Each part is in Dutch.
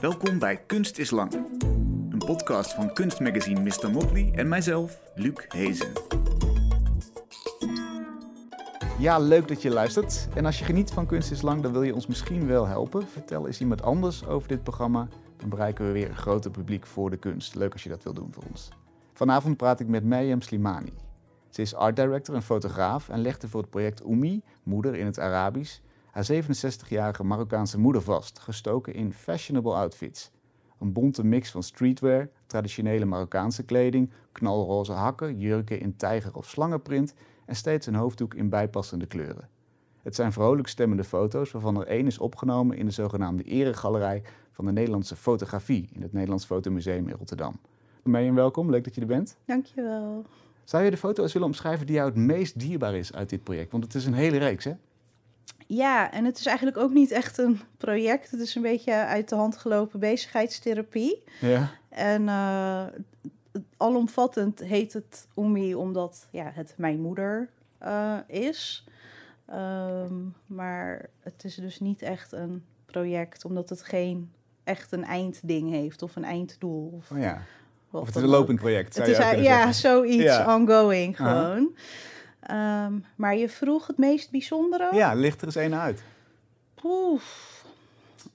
Welkom bij Kunst is Lang. Een podcast van kunstmagazine Mr. Motley en mijzelf, Luc Hezen. Ja, leuk dat je luistert. En als je geniet van Kunst is Lang, dan wil je ons misschien wel helpen. Vertel eens iemand anders over dit programma. Dan bereiken we weer een groter publiek voor de kunst. Leuk als je dat wil doen voor ons. Vanavond praat ik met Mayem Slimani. Ze is art director en fotograaf en legde voor het project Oumi, moeder in het Arabisch, haar 67-jarige Marokkaanse moeder vast, gestoken in fashionable outfits. Een bonte mix van streetwear, traditionele Marokkaanse kleding, knalroze hakken, jurken in tijger- of slangenprint en steeds een hoofddoek in bijpassende kleuren. Het zijn vrolijk stemmende foto's waarvan er één is opgenomen in de zogenaamde eregalerij van de Nederlandse fotografie in het Nederlands Fotomuseum in Rotterdam. Meijem, welkom. Leuk dat je er bent. Dankjewel. Zou je de foto eens willen omschrijven die jou het meest dierbaar is uit dit project? Want het is een hele reeks, hè? Ja, en het is eigenlijk ook niet echt een project. Het is een beetje uit de hand gelopen bezigheidstherapie. Ja. En uh, alomvattend heet het Oemi omdat ja, het mijn moeder uh, is. Um, maar het is dus niet echt een project, omdat het geen echt een eindding heeft of een einddoel. Of, oh ja. Of het is een lopend project. Het is, ja, zoiets ja. ongoing gewoon. Um, maar je vroeg het meest bijzondere? Ja, licht er eens een uit. Oef,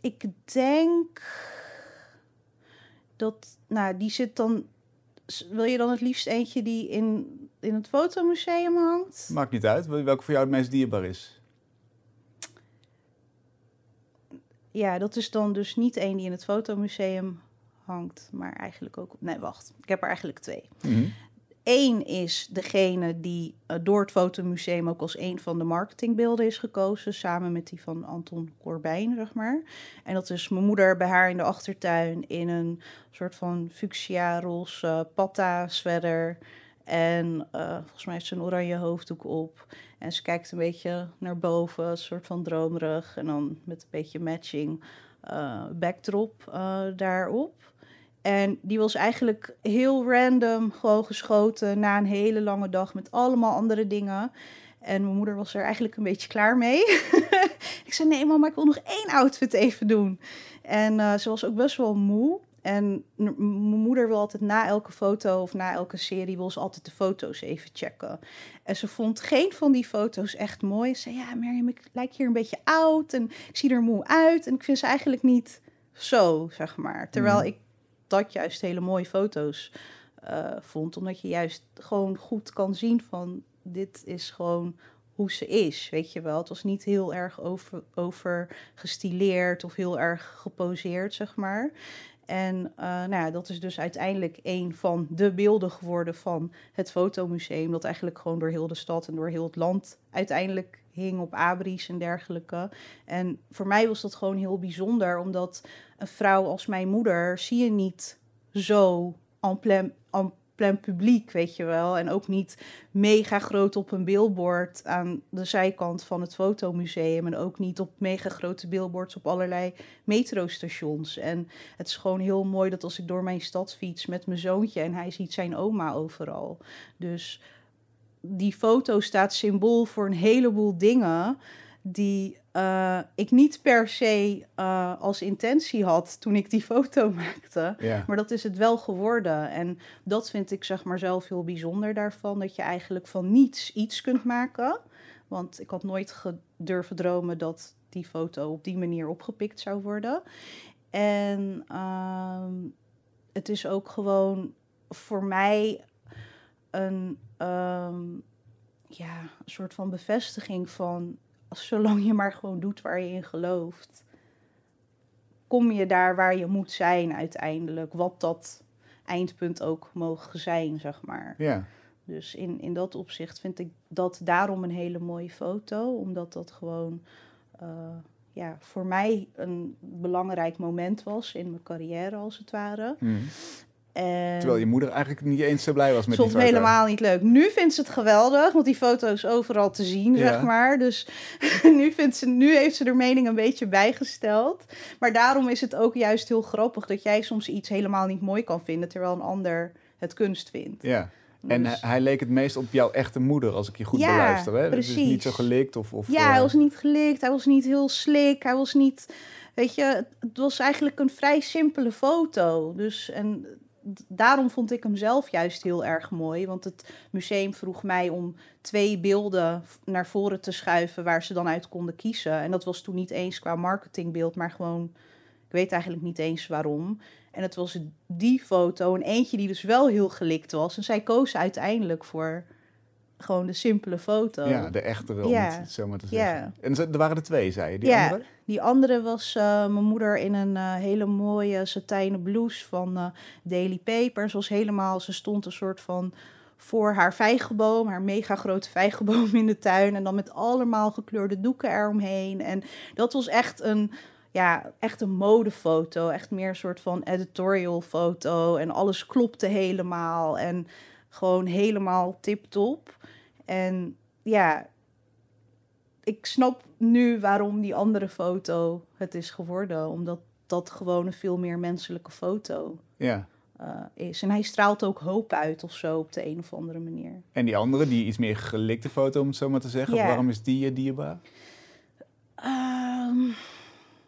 ik denk dat, nou, die zit dan. Wil je dan het liefst eentje die in, in het fotomuseum hangt? Maakt niet uit. Welke voor jou het meest dierbaar is? Ja, dat is dan dus niet één die in het fotomuseum hangt, maar eigenlijk ook. Nee, wacht. Ik heb er eigenlijk twee. Mm-hmm. Eén is degene die uh, door het Fotomuseum ook als een van de marketingbeelden is gekozen, samen met die van Anton Corbijn, zeg maar. En dat is mijn moeder bij haar in de achtertuin in een soort van fuchsia roze uh, patta sweater. En uh, volgens mij heeft ze een oranje hoofddoek op. En ze kijkt een beetje naar boven, een soort van dromerig. En dan met een beetje matching backdrop daarop. En die was eigenlijk heel random gewoon geschoten na een hele lange dag met allemaal andere dingen. En mijn moeder was er eigenlijk een beetje klaar mee. ik zei, nee mama, ik wil nog één outfit even doen. En uh, ze was ook best wel moe. En mijn moeder wil altijd na elke foto of na elke serie wil ze altijd de foto's even checken. En ze vond geen van die foto's echt mooi. Ze zei, ja Miriam, ik lijk hier een beetje oud en ik zie er moe uit. En ik vind ze eigenlijk niet zo, zeg maar. Terwijl mm. ik dat juist hele mooie foto's uh, vond. Omdat je juist gewoon goed kan zien van dit is gewoon hoe ze is, weet je wel. Het was niet heel erg over, over gestileerd of heel erg geposeerd, zeg maar. En uh, nou ja, dat is dus uiteindelijk een van de beelden geworden van het fotomuseum. Dat eigenlijk gewoon door heel de stad en door heel het land uiteindelijk hing op abris en dergelijke. En voor mij was dat gewoon heel bijzonder, omdat een vrouw als mijn moeder zie je niet zo en plein, plein publiek, weet je wel. En ook niet mega groot op een billboard aan de zijkant van het fotomuseum. En ook niet op mega grote billboards op allerlei metrostations. En het is gewoon heel mooi dat als ik door mijn stad fiets met mijn zoontje en hij ziet zijn oma overal. Dus die foto staat symbool voor een heleboel dingen die uh, ik niet per se uh, als intentie had toen ik die foto maakte. Ja. Maar dat is het wel geworden. En dat vind ik zeg maar zelf heel bijzonder daarvan. Dat je eigenlijk van niets iets kunt maken. Want ik had nooit durven dromen dat die foto op die manier opgepikt zou worden. En uh, het is ook gewoon voor mij een, um, ja, een soort van bevestiging van zolang je maar gewoon doet waar je in gelooft, kom je daar waar je moet zijn uiteindelijk. Wat dat eindpunt ook mogen zijn, zeg maar. Ja. Dus in, in dat opzicht vind ik dat daarom een hele mooie foto. Omdat dat gewoon uh, ja, voor mij een belangrijk moment was in mijn carrière, als het ware. Mm. Terwijl je moeder eigenlijk niet eens zo blij was met die foto. helemaal niet leuk. Nu vindt ze het geweldig, want die foto is overal te zien, ja. zeg maar. Dus nu, vindt ze, nu heeft ze haar mening een beetje bijgesteld. Maar daarom is het ook juist heel grappig dat jij soms iets helemaal niet mooi kan vinden, terwijl een ander het kunst vindt. Ja. En dus... hij leek het meest op jouw echte moeder, als ik je goed ja, beluister. Hè? Precies. Dus niet zo gelikt of... of ja, uh... hij was niet gelikt, hij was niet heel slik, hij was niet weet je, het, was eigenlijk een vrij simpele foto. Dus en daarom vond ik hem zelf juist heel erg mooi. Want het museum vroeg mij om twee beelden naar voren te schuiven waar ze dan uit konden kiezen. En dat was toen niet eens qua marketingbeeld, maar gewoon, ik weet eigenlijk niet eens waarom. En het was die foto en eentje die dus wel heel gelikt was. En zij koos uiteindelijk voor gewoon de simpele foto. Ja, de echtere, om Ja. het zo maar te Ja. zeggen. En er waren er twee, zei je. Die Ja. andere? Die andere was eh, mijn moeder in een eh, hele mooie satijnen blouse van eh, Daily Paper. Ze was helemaal, ze stond een soort van voor haar vijgenboom, haar mega grote vijgenboom in de tuin. En dan met allemaal gekleurde doeken eromheen. En dat was echt een, ja, echt een modefoto. Echt meer een soort van editorial foto. En alles klopte helemaal. En gewoon helemaal tip-top. En ja, ik snap nu waarom die andere foto het is geworden. Omdat dat gewoon een veel meer menselijke foto Ja. eh, is. En hij straalt ook hoop uit of zo op de een of andere manier. En die andere, die iets meer gelikte foto, om het zo maar te zeggen. Ja. Waarom is die je dierbaar? Ehm,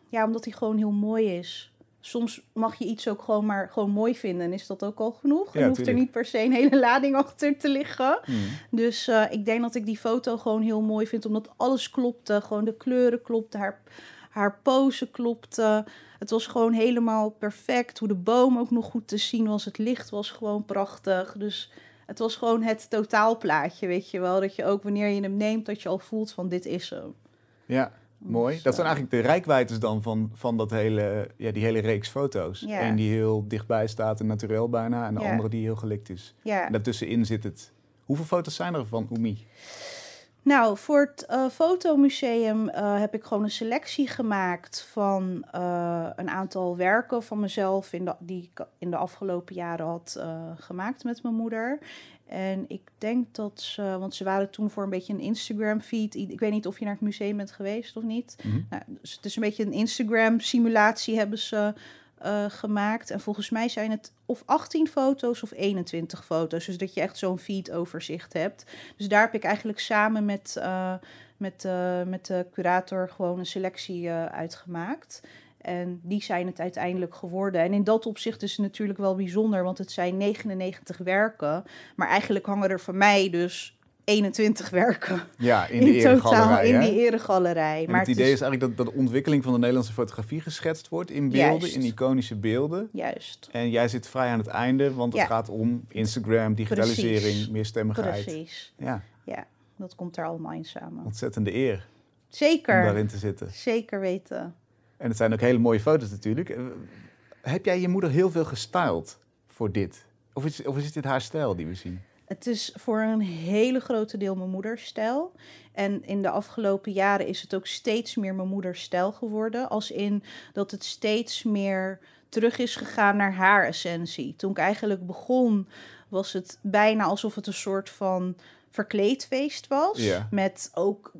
ja, omdat hij gewoon heel mooi is. Soms mag je iets ook gewoon maar gewoon mooi vinden en is dat ook al genoeg. Ja, en hoeft er niet per se een hele lading achter te liggen. Hmm. Dus eh, ik denk dat ik die foto gewoon heel mooi vind, omdat alles klopte. Gewoon de kleuren klopten, haar, haar pose klopte. Het was gewoon helemaal perfect. Hoe de boom ook nog goed te zien was. Het licht was gewoon prachtig. Dus het was gewoon het totaalplaatje, weet je wel. Dat je ook wanneer je hem neemt, dat je al voelt van dit is hem. Ja, mooi. Dat zijn eigenlijk de rijkwijdes dan van, van dat hele, ja, die hele reeks foto's. Ja. Eén die heel dichtbij staat en naturel bijna. En de Ja. andere die heel gelikt is. Ja. En daartussenin zit het. Hoeveel foto's zijn er van Oemi? Nou, voor het eh, fotomuseum eh, heb ik gewoon een selectie gemaakt van eh, een aantal werken van mezelf in de, die ik in de afgelopen jaren had gemaakt met mijn moeder. En ik denk dat ze, want ze waren toen voor een beetje een Instagram feed. Ik weet niet of je naar het museum bent geweest of niet. Mhm. Nou, dus het is een beetje een Instagram simulatie hebben ze eh, gemaakt. En volgens mij zijn het of 18 foto's of 21 foto's. Dus dat je echt zo'n feed overzicht hebt. Dus daar heb ik eigenlijk samen met, eh, met, eh, met de curator gewoon een selectie uitgemaakt. En die zijn het uiteindelijk geworden. En in dat opzicht is het natuurlijk wel bijzonder, want het zijn 99 werken. Maar eigenlijk hangen er van mij dus 21 werken Ja, in, de in hè? die eregalerij. Maar het idee is eigenlijk dat, dat de ontwikkeling van de Nederlandse fotografie geschetst wordt in beelden, Juist. in iconische beelden. Juist, En jij zit vrij aan het einde, want het gaat om Instagram, digitalisering, Precies. meerstemmigheid. precies. Ja, Ja, dat komt er allemaal in samen. ontzettende eer om Zeker, daarin te zitten. zeker weten. En het zijn ook hele mooie foto's natuurlijk. Eh, Heb jij je moeder heel veel gestyled voor dit? Of is, of is dit haar stijl die we zien? Het is voor een hele grote deel mijn moeders stijl. En in de afgelopen jaren is het ook steeds meer mijn moeders stijl geworden. Als in dat het steeds meer terug is gegaan naar haar essentie. Toen ik eigenlijk begon, was het bijna alsof het een soort van verkleedfeest was. Ja. Met ook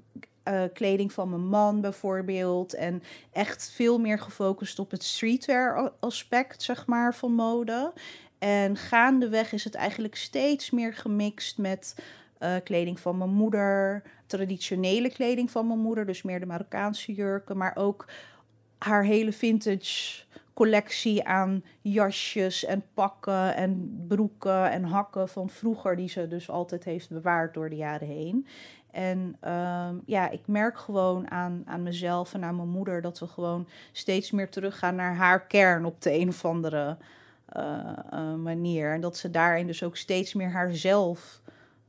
eh, kleding van mijn man bijvoorbeeld. En echt veel meer gefocust op het streetwear aspect, zeg maar, van mode. En gaandeweg is het eigenlijk steeds meer gemixt met eh, kleding van mijn moeder, traditionele kleding van mijn moeder, dus meer de Marokkaanse jurken, maar ook haar hele vintage collectie aan jasjes en pakken en broeken en hakken van vroeger, die ze dus altijd heeft bewaard door de jaren heen. En ehm, ja, ik merk gewoon aan, aan mezelf en aan mijn moeder dat we gewoon steeds meer teruggaan naar haar kern op de een of andere eh, eh, manier. En dat ze daarin dus ook steeds meer haarzelf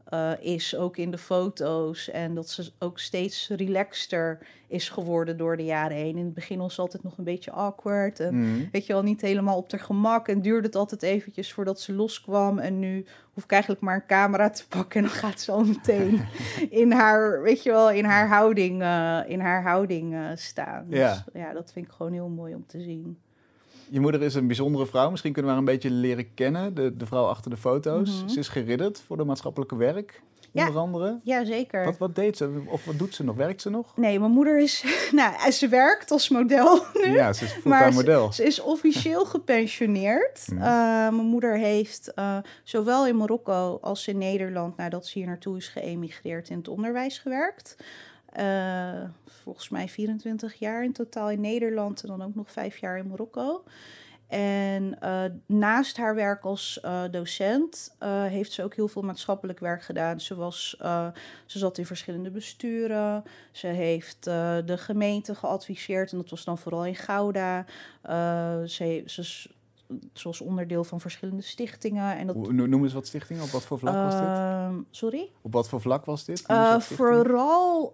eh, is, ook in de foto's. En dat ze ook steeds relaxter is geworden door de jaren heen. In het begin was ze altijd nog een beetje awkward. En Mhm. weet je wel, niet helemaal op haar gemak. En duurde het altijd eventjes voordat ze loskwam. En nu hoef ik eigenlijk maar een camera te pakken. En dan gaat ze al meteen in haar, weet je wel, in haar houding, eh, in haar houding eh, staan. Ja. Dus ja, dat vind ik gewoon heel mooi om te zien. Je moeder is een bijzondere vrouw. Misschien kunnen we haar een beetje leren kennen. De, de vrouw achter de foto's. Mhm. Ze is geridderd voor de maatschappelijke werk, Ja. onder andere. Ja, zeker. Wat, wat deed ze? Of wat doet ze nog? Werkt ze nog? Nee, mijn moeder is, nou, ze werkt als model nu. Ja, ze is fulltime ze- model. Ze is officieel gepensioneerd. Hmm. Eh, mijn moeder heeft eh, zowel in Marokko als in Nederland, nadat ze hier naartoe is geëmigreerd, in het onderwijs gewerkt. Eh, volgens mij 24 jaar in totaal in Nederland en dan ook nog vijf jaar in Marokko. En eh, naast haar werk als uh, docent heeft ze ook heel veel maatschappelijk werk gedaan. Ze, ze zat in verschillende besturen. Ze heeft de gemeente geadviseerd en dat was dan vooral in Gouda. ze, ze, was onderdeel van verschillende stichtingen. En dat... Noem eens wat stichtingen. Op wat voor vlak was dit? Ehm, sorry? Op wat voor vlak was dit? vooral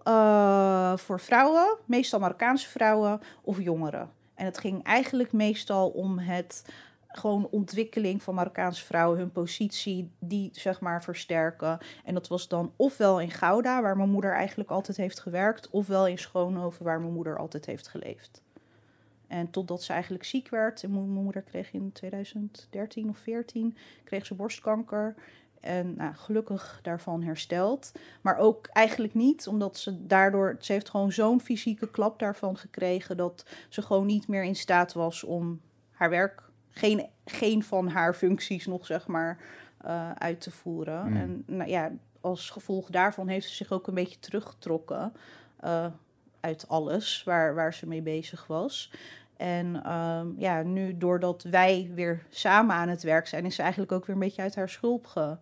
voor vrouwen, meestal Marokkaanse vrouwen of jongeren. En het ging eigenlijk meestal om het gewoon ontwikkeling van Marokkaanse vrouwen, hun positie, die zeg maar versterken. En dat was dan ofwel in Gouda, waar mijn moeder eigenlijk altijd heeft gewerkt, ofwel in Schoonhoven, waar mijn moeder altijd heeft geleefd. En totdat ze eigenlijk ziek werd, en mijn moeder kreeg in 2013 of 14 kreeg ze borstkanker. En nou, gelukkig daarvan hersteld. Maar ook eigenlijk niet, omdat ze daardoor... Ze heeft gewoon zo'n fysieke klap daarvan gekregen... dat ze gewoon niet meer in staat was om haar werk... geen, geen van haar functies nog, zeg maar, uh, uit te voeren. Mm. En nou ja, als gevolg daarvan heeft ze zich ook een beetje teruggetrokken... Uh, uit alles waar, waar ze mee bezig was. En um, ja, nu doordat wij weer samen aan het werk zijn, is ze eigenlijk ook weer een beetje uit haar schulp ge,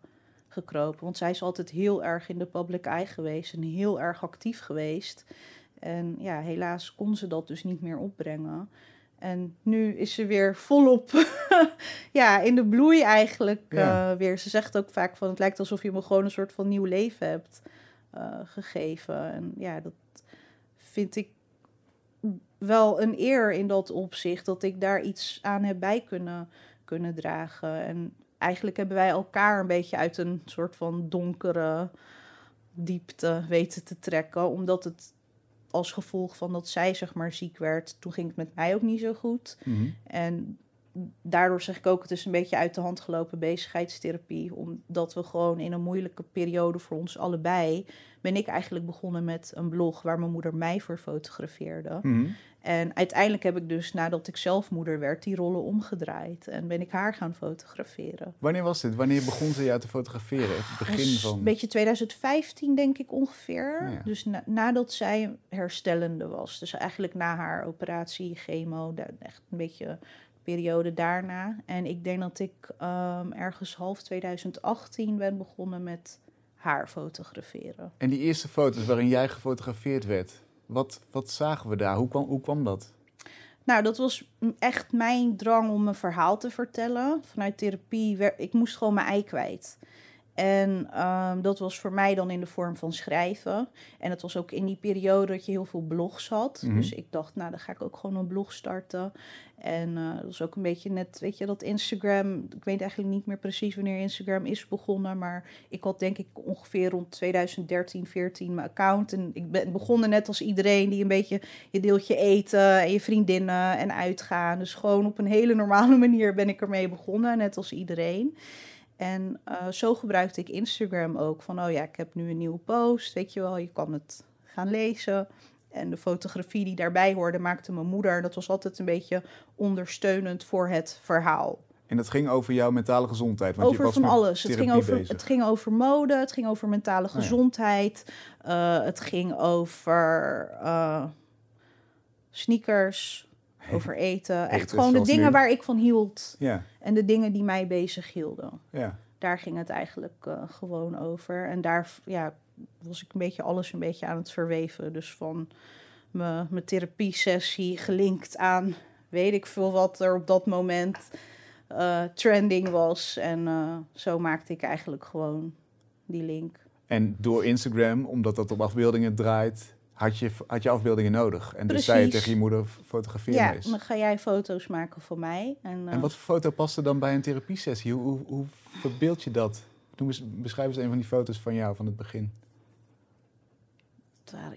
gekropen. Want zij is altijd heel erg in de public eye geweest en heel erg actief geweest. En ja, helaas kon ze dat dus niet meer opbrengen. En nu is ze weer volop ja, in de bloei eigenlijk Ja. eh, weer. Ze zegt ook vaak van het lijkt alsof je me gewoon een soort van nieuw leven hebt eh, gegeven. En ja, dat vind ik wel een eer in dat opzicht. Dat ik daar iets aan heb bij kunnen, kunnen dragen. En eigenlijk hebben wij elkaar een beetje uit een soort van donkere diepte weten te trekken. Omdat het als gevolg van dat zij zeg maar ziek werd, toen ging het met mij ook niet zo goed. Mhm. En daardoor zeg ik ook, het is een beetje uit de hand gelopen bezigheidstherapie. Omdat we gewoon in een moeilijke periode voor ons allebei... ben ik eigenlijk begonnen met een blog waar mijn moeder mij voor fotografeerde. Mhm. En uiteindelijk heb ik dus, nadat ik zelf moeder werd, die rollen omgedraaid. En ben ik haar gaan fotograferen. Wanneer was dit? Wanneer begon ze jou te fotograferen? Het begin van... Een beetje 2015 denk ik ongeveer. Ja. Dus na- nadat zij herstellende was. Dus eigenlijk na haar operatie, chemo, echt een beetje periode daarna. En ik denk dat ik ehm, ergens half 2018 ben begonnen met haar fotograferen. En die eerste foto's waarin jij gefotografeerd werd, wat, wat zagen we daar? Hoe kwam, hoe kwam dat? Nou, dat was echt mijn drang om een verhaal te vertellen. Vanuit therapie, ik moest gewoon mijn ei kwijt. En ehm, dat was voor mij dan in de vorm van schrijven. En het was ook in die periode dat je heel veel blogs had. Mhm. Dus ik dacht, nou, dan ga ik ook gewoon een blog starten. En eh, dat was ook een beetje net, weet je, dat Instagram... Ik weet eigenlijk niet meer precies wanneer Instagram is begonnen. Maar ik had denk ik ongeveer rond 2013, 14 mijn account. En ik ben begonnen net als iedereen die een beetje... Je deelt je eten en je vriendinnen en uitgaan. Dus gewoon op een hele normale manier ben ik ermee begonnen. Net als iedereen. En eh, zo gebruikte ik Instagram ook. Van, oh ja, ik heb nu een nieuwe post, weet je wel. Je kan het gaan lezen. En de fotografie die daarbij hoorde maakte mijn moeder. Dat was altijd een beetje ondersteunend voor het verhaal. En dat ging over jouw mentale gezondheid. Want je over was van alles. Het ging over, bezig. het ging over mode, het ging over mentale Oh ja. gezondheid. eh, het ging over eh, sneakers, over eten. Echt gewoon de dingen nu. waar ik van hield. Ja, En de dingen die mij bezig hielden. ja. daar ging het eigenlijk eh, gewoon over. En daar ja, was ik een beetje alles een beetje aan het verweven. Dus van mijn mijn therapie-sessie gelinkt aan weet ik veel wat er op dat moment eh, trending was. En eh, zo maakte ik eigenlijk gewoon die link. En door Instagram, omdat dat op afbeeldingen draait, had je, had je afbeeldingen nodig. En dus zei je Precies. tegen je moeder, fotografeer ja, eens. dan ga jij foto's maken van mij. En, eh, En wat voor foto paste dan bij een therapiesessie? Hoe, hoe, hoe verbeeld je dat? Noem eens, beschrijf eens een van die foto's van jou van het begin.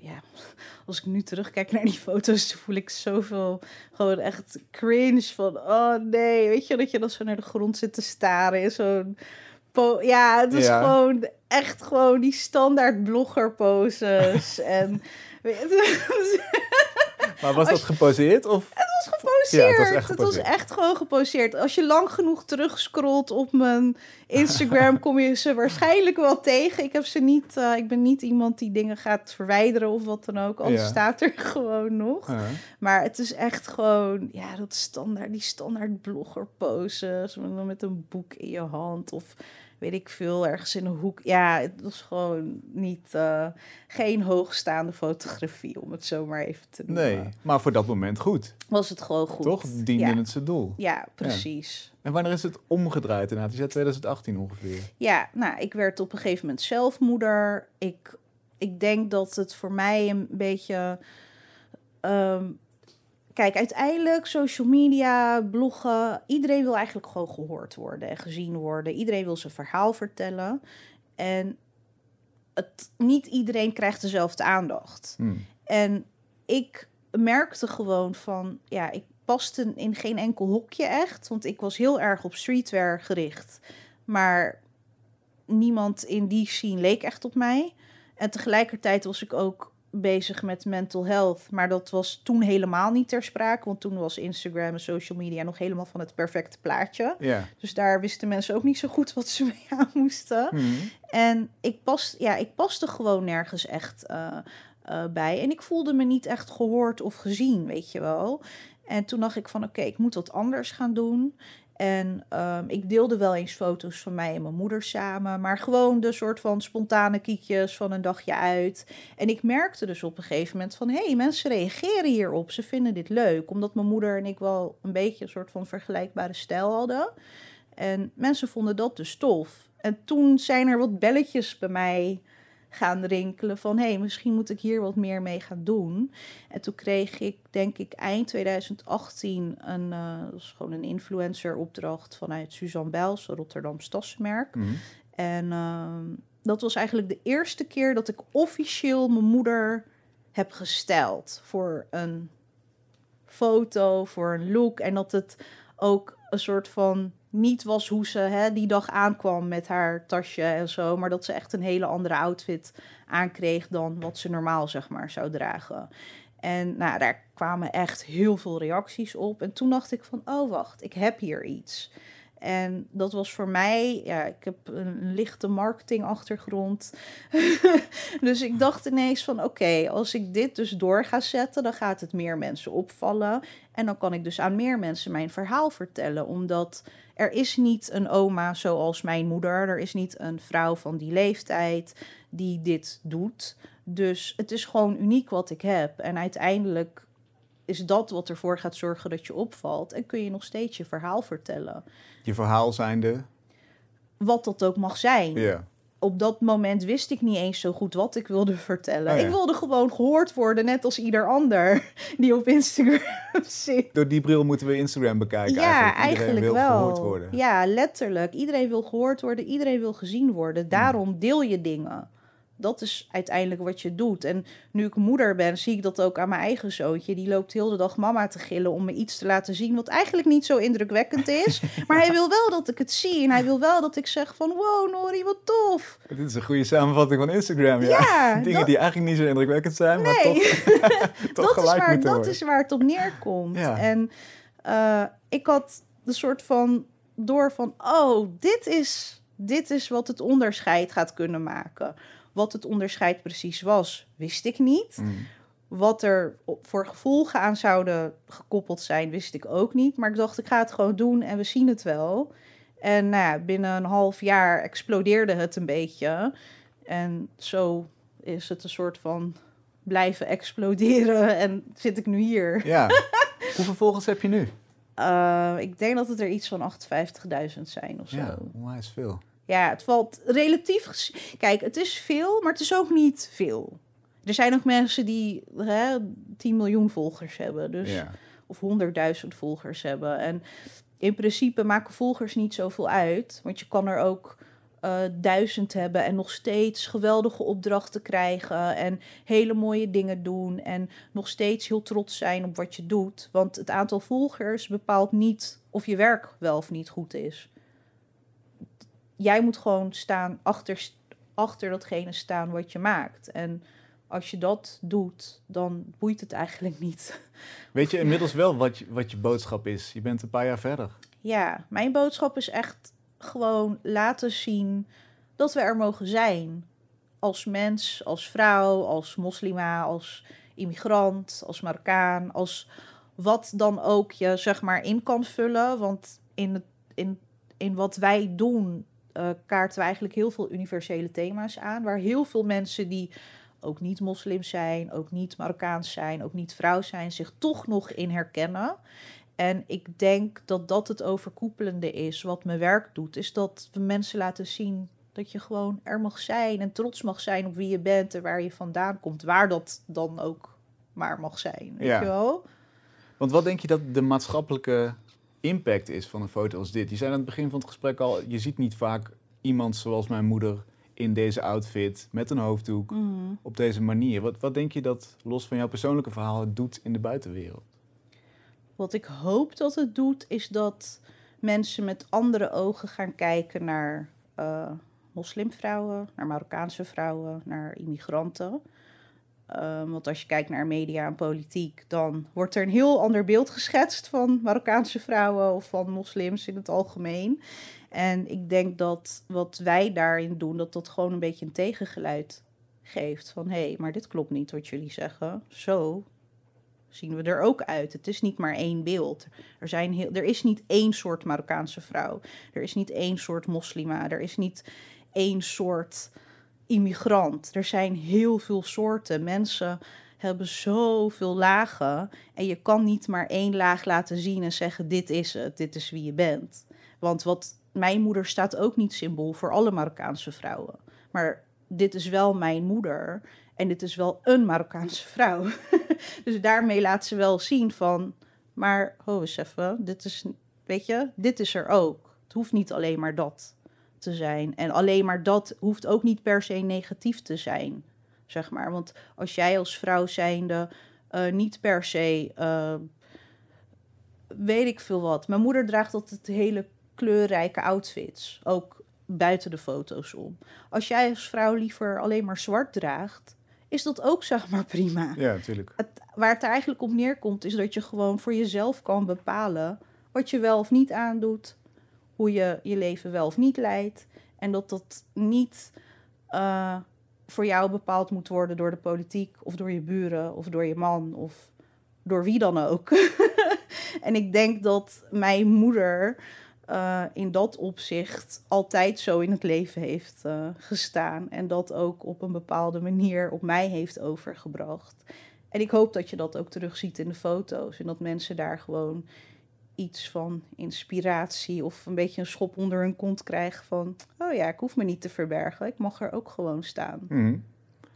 ja, als ik nu terugkijk naar die foto's, voel ik zoveel gewoon echt cringe van, oh nee, weet je, dat je dan zo naar de grond zit te staren in zo'n... Ja, het Ja. gewoon echt gewoon die standaard blogger poses en... Maar was dat geposeerd? Of? was geposeerd. Ja, het was echt Het was geposeerd. echt gewoon geposeerd. Als je lang genoeg terugscrollt op mijn Instagram, kom je ze waarschijnlijk wel tegen. Ik heb ze niet. eh, ik ben niet iemand die dingen gaat verwijderen of wat dan ook. Ja. staat er gewoon nog. Ja. Maar het is echt gewoon, ja, dat standaard, die standaard blogger poses. Met een boek in je hand of weet ik veel, ergens in een hoek. Ja, het was gewoon niet, eh, geen hoogstaande fotografie, om het zo maar even te noemen. Nee, maar voor dat moment goed. Was het gewoon goed. Toch? Diende ja. het zijn doel. Ja, precies. En wanneer is het omgedraaid inderdaad? Je zei 2018 ongeveer. Ja, nou, ik werd op een gegeven moment zelfmoeder. Ik, ik denk dat het voor mij een beetje. ehm, kijk, uiteindelijk social media, bloggen. Iedereen wil eigenlijk gewoon gehoord worden en gezien worden. Iedereen wil zijn verhaal vertellen. En het, niet iedereen krijgt dezelfde aandacht. Hm. En ik merkte gewoon van, ja, ik paste in geen enkel hokje echt. Want ik was heel erg op streetwear gericht. Maar niemand in die scene leek echt op mij. En tegelijkertijd was ik ook bezig met mental health. Maar dat was toen helemaal niet ter sprake. Want toen was Instagram en social media nog helemaal van het perfecte plaatje. Ja. Dus daar wisten mensen ook niet zo goed wat ze mee aan moesten. Hm. En ik, pas, ja, ik paste gewoon nergens echt eh, eh, bij. En ik voelde me niet echt gehoord of gezien, weet je wel. En toen dacht ik van, oké, ik moet wat anders gaan doen. En ehm, ik deelde wel eens foto's van mij en mijn moeder samen. Maar gewoon de soort van spontane kiekjes van een dagje uit. En ik merkte dus op een gegeven moment van... hé, hey, mensen reageren hierop. Ze vinden dit leuk. Omdat mijn moeder en ik wel een beetje een soort van vergelijkbare stijl hadden. En mensen vonden dat dus tof. En toen zijn er wat belletjes bij mij gaan rinkelen van... hé, hey, misschien moet ik hier wat meer mee gaan doen. En toen kreeg ik, denk ik, eind 2018... een, dat was gewoon een influenceropdracht vanuit Suzanne Bijls... een Rotterdam stadsmerk. Hm. En ehm, dat was eigenlijk de eerste keer dat ik officieel mijn moeder heb gesteld voor een foto, voor een look. En dat het ook een soort van niet was hoe ze hè, die dag aankwam met haar tasje en zo. Maar dat ze echt een hele andere outfit aankreeg dan wat ze normaal zeg maar zou dragen. En nou, daar kwamen echt heel veel reacties op. En toen dacht ik van, oh wacht, ik heb hier iets. En dat was voor mij, ja, ik heb een lichte marketingachtergrond. dus ik dacht ineens van, oké, als ik dit dus door ga zetten, dan gaat het meer mensen opvallen. En dan kan ik dus aan meer mensen mijn verhaal vertellen. Omdat er is niet een oma zoals mijn moeder. Er is niet een vrouw van die leeftijd die dit doet. Dus het is gewoon uniek wat ik heb. En uiteindelijk is dat wat ervoor gaat zorgen dat je opvalt. En kun je nog steeds je verhaal vertellen. Je verhaal zijnde. Wat dat ook mag zijn. Ja. Op dat moment wist ik niet eens zo goed wat ik wilde vertellen. Oh ja. Ik wilde gewoon gehoord worden, net als ieder ander die op Instagram zit. Door die bril moeten we Instagram bekijken ja, eigenlijk. Wil wel. gehoord worden. Ja, letterlijk. Iedereen wil gehoord worden, iedereen wil gezien worden. Daarom deel je dingen. Dat is uiteindelijk wat je doet. En nu ik moeder ben, zie ik dat ook aan mijn eigen zoontje. Die loopt heel de dag mama te gillen om me iets te laten zien... wat eigenlijk niet zo indrukwekkend is. maar hij wil wel dat ik het zie. En hij wil wel dat ik zeg van... wow, Nori, wat tof. Dit is een goede samenvatting van Instagram. Ja. Ja, Dingen dat- die eigenlijk niet zo indrukwekkend zijn, maar Nee. toch, toch dat, is waar, dat is waar het op neerkomt. Ja. En eh, ik had de soort van door van, oh, dit is, dit is wat het onderscheid gaat kunnen maken. Wat het onderscheid precies was, wist ik niet. Mm. Wat er voor gevolgen aan zouden gekoppeld zijn, wist ik ook niet. Maar ik dacht, ik ga het gewoon doen en we zien het wel. En nou ja, binnen een half jaar explodeerde het een beetje. En zo is het een soort van blijven exploderen en zit ik nu hier. Ja. Hoeveel volgers heb je nu? Uh, ik denk dat het er iets van 58.000 zijn of zo. Ja, Ja. onwijs veel. Het valt relatief... Kijk, het is veel, maar het is ook niet veel. Er zijn ook mensen die hè, 10 miljoen volgers hebben. Dus, Ja. Of 100.000 volgers hebben. En in principe maken volgers niet zoveel uit. Want je kan er ook eh, duizend hebben en nog steeds geweldige opdrachten krijgen. En hele mooie dingen doen. En nog steeds heel trots zijn op wat je doet. Want het aantal volgers bepaalt niet of je werk wel of niet goed is. Jij moet gewoon staan achter, achter datgene staan wat je maakt. En als je dat doet, dan boeit het eigenlijk niet. Weet je inmiddels wel wat je, wat je boodschap is? Je bent een paar jaar verder. Ja, mijn boodschap is echt gewoon laten zien dat we er mogen zijn. Als mens, als vrouw, als moslima, als immigrant, als Marokkaan, als wat dan ook je zeg maar in kan vullen. Want in, het, in, in wat wij doen uh, kaarten we eigenlijk heel veel universele thema's aan. Waar heel veel mensen die ook niet moslim zijn, ook niet Marokkaans zijn, ook niet vrouw zijn, zich toch nog in herkennen. En ik denk dat dat het overkoepelende is. Wat mijn werk doet, is dat we mensen laten zien dat je gewoon er mag zijn en trots mag zijn op wie je bent en waar je vandaan komt. Waar dat dan ook maar mag zijn. Weet ja. je wel? Want wat denk je dat de maatschappelijke impact is van een foto als dit? Je zei aan het begin van het gesprek al, je ziet niet vaak iemand zoals mijn moeder in deze outfit, met een hoofddoek, mhm. op deze manier. Wat, wat denk je dat, los van jouw persoonlijke verhaal, het doet in de buitenwereld? Wat ik hoop dat het doet, is dat mensen met andere ogen gaan kijken naar uh, moslimvrouwen, naar Marokkaanse vrouwen, naar immigranten. Um, want als je kijkt naar media en politiek, dan wordt er een heel ander beeld geschetst van Marokkaanse vrouwen of van moslims in het algemeen. En ik denk dat wat wij daarin doen, dat dat gewoon een beetje een tegengeluid geeft. Van hé, hey, maar dit klopt niet wat jullie zeggen. Zo zien we er ook uit. Het is niet maar één beeld. Er, zijn heel, er is niet één soort Marokkaanse vrouw. Er is niet één soort moslima. Er is niet één soort immigrant. Er zijn heel veel soorten. Mensen hebben zoveel lagen. En je kan niet maar één laag laten zien en zeggen: dit is het, dit is wie je bent. Want wat mijn moeder staat ook niet symbool voor alle Marokkaanse vrouwen. Maar dit is wel mijn moeder. En dit is wel een Marokkaanse vrouw. dus daarmee laat ze wel zien van. Maar, ho eens even, dit is, weet je, dit is er ook. Het hoeft niet alleen maar dat te zijn. En alleen maar dat hoeft ook niet per se negatief te zijn, zeg maar. Want als jij als vrouw zijnde uh, niet per se, uh, weet ik veel wat. Mijn moeder draagt altijd hele kleurrijke outfits, ook buiten de foto's om. Als jij als vrouw liever alleen maar zwart draagt, is dat ook zeg maar prima. Ja, natuurlijk. Het, waar het eigenlijk op neerkomt, is dat je gewoon voor jezelf kan bepalen wat je wel of niet aandoet, hoe je je leven wel of niet leidt. En dat dat niet uh, voor jou bepaald moet worden door de politiek of door je buren of door je man of door wie dan ook. en ik denk dat mijn moeder uh, in dat opzicht altijd zo in het leven heeft uh, gestaan. En dat ook op een bepaalde manier op mij heeft overgebracht. En ik hoop dat je dat ook terugziet in de foto's. En dat mensen daar gewoon iets van inspiratie of een beetje een schop onder hun kont krijgen van... oh ja, ik hoef me niet te verbergen, ik mag er ook gewoon staan. Mm.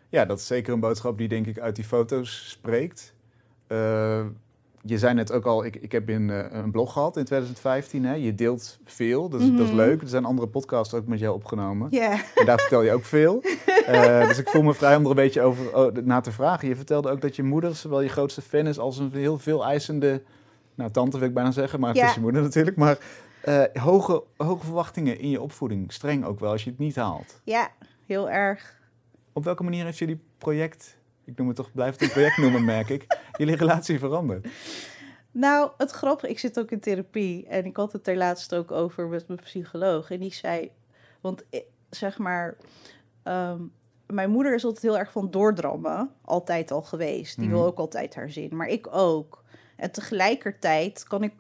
Ja, dat is zeker een boodschap die denk ik uit die foto's spreekt. Uh, je zei net ook al, ik, ik heb in, uh, een blog gehad in 2015. Hè? Je deelt veel, dus, dat is mhm. leuk. Er zijn andere podcasts ook met jou opgenomen. Yeah. En daar vertel je ook veel. uh, dus ik voel me vrij om er een beetje over oh, na te vragen. Je vertelde ook dat je moeder zowel je grootste fan is als een heel veel eisende nou, tante wil ik bijna zeggen, maar het is je moeder natuurlijk. Maar uh, hoge, hoge verwachtingen in je opvoeding. Streng ook wel als je het niet haalt. Ja, heel erg. Op welke manier heeft jullie project, ik noem het toch, blijf het een project noemen, merk ik, jullie relatie veranderd? Nou, het grappige, ik zit ook in therapie en ik had het er laatst ook over met mijn psycholoog. En die zei, want zeg maar, ehm, mijn moeder is altijd heel erg van doordrammen, altijd al geweest. Die wil mhm. ook altijd haar zin, maar ik ook. En tegelijkertijd kan ik